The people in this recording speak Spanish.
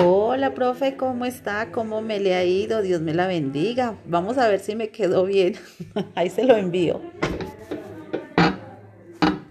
Hola, profe, ¿cómo está? ¿Cómo me le ha ido? Dios me la bendiga. Vamos a ver si me quedó bien. Ahí se lo envío.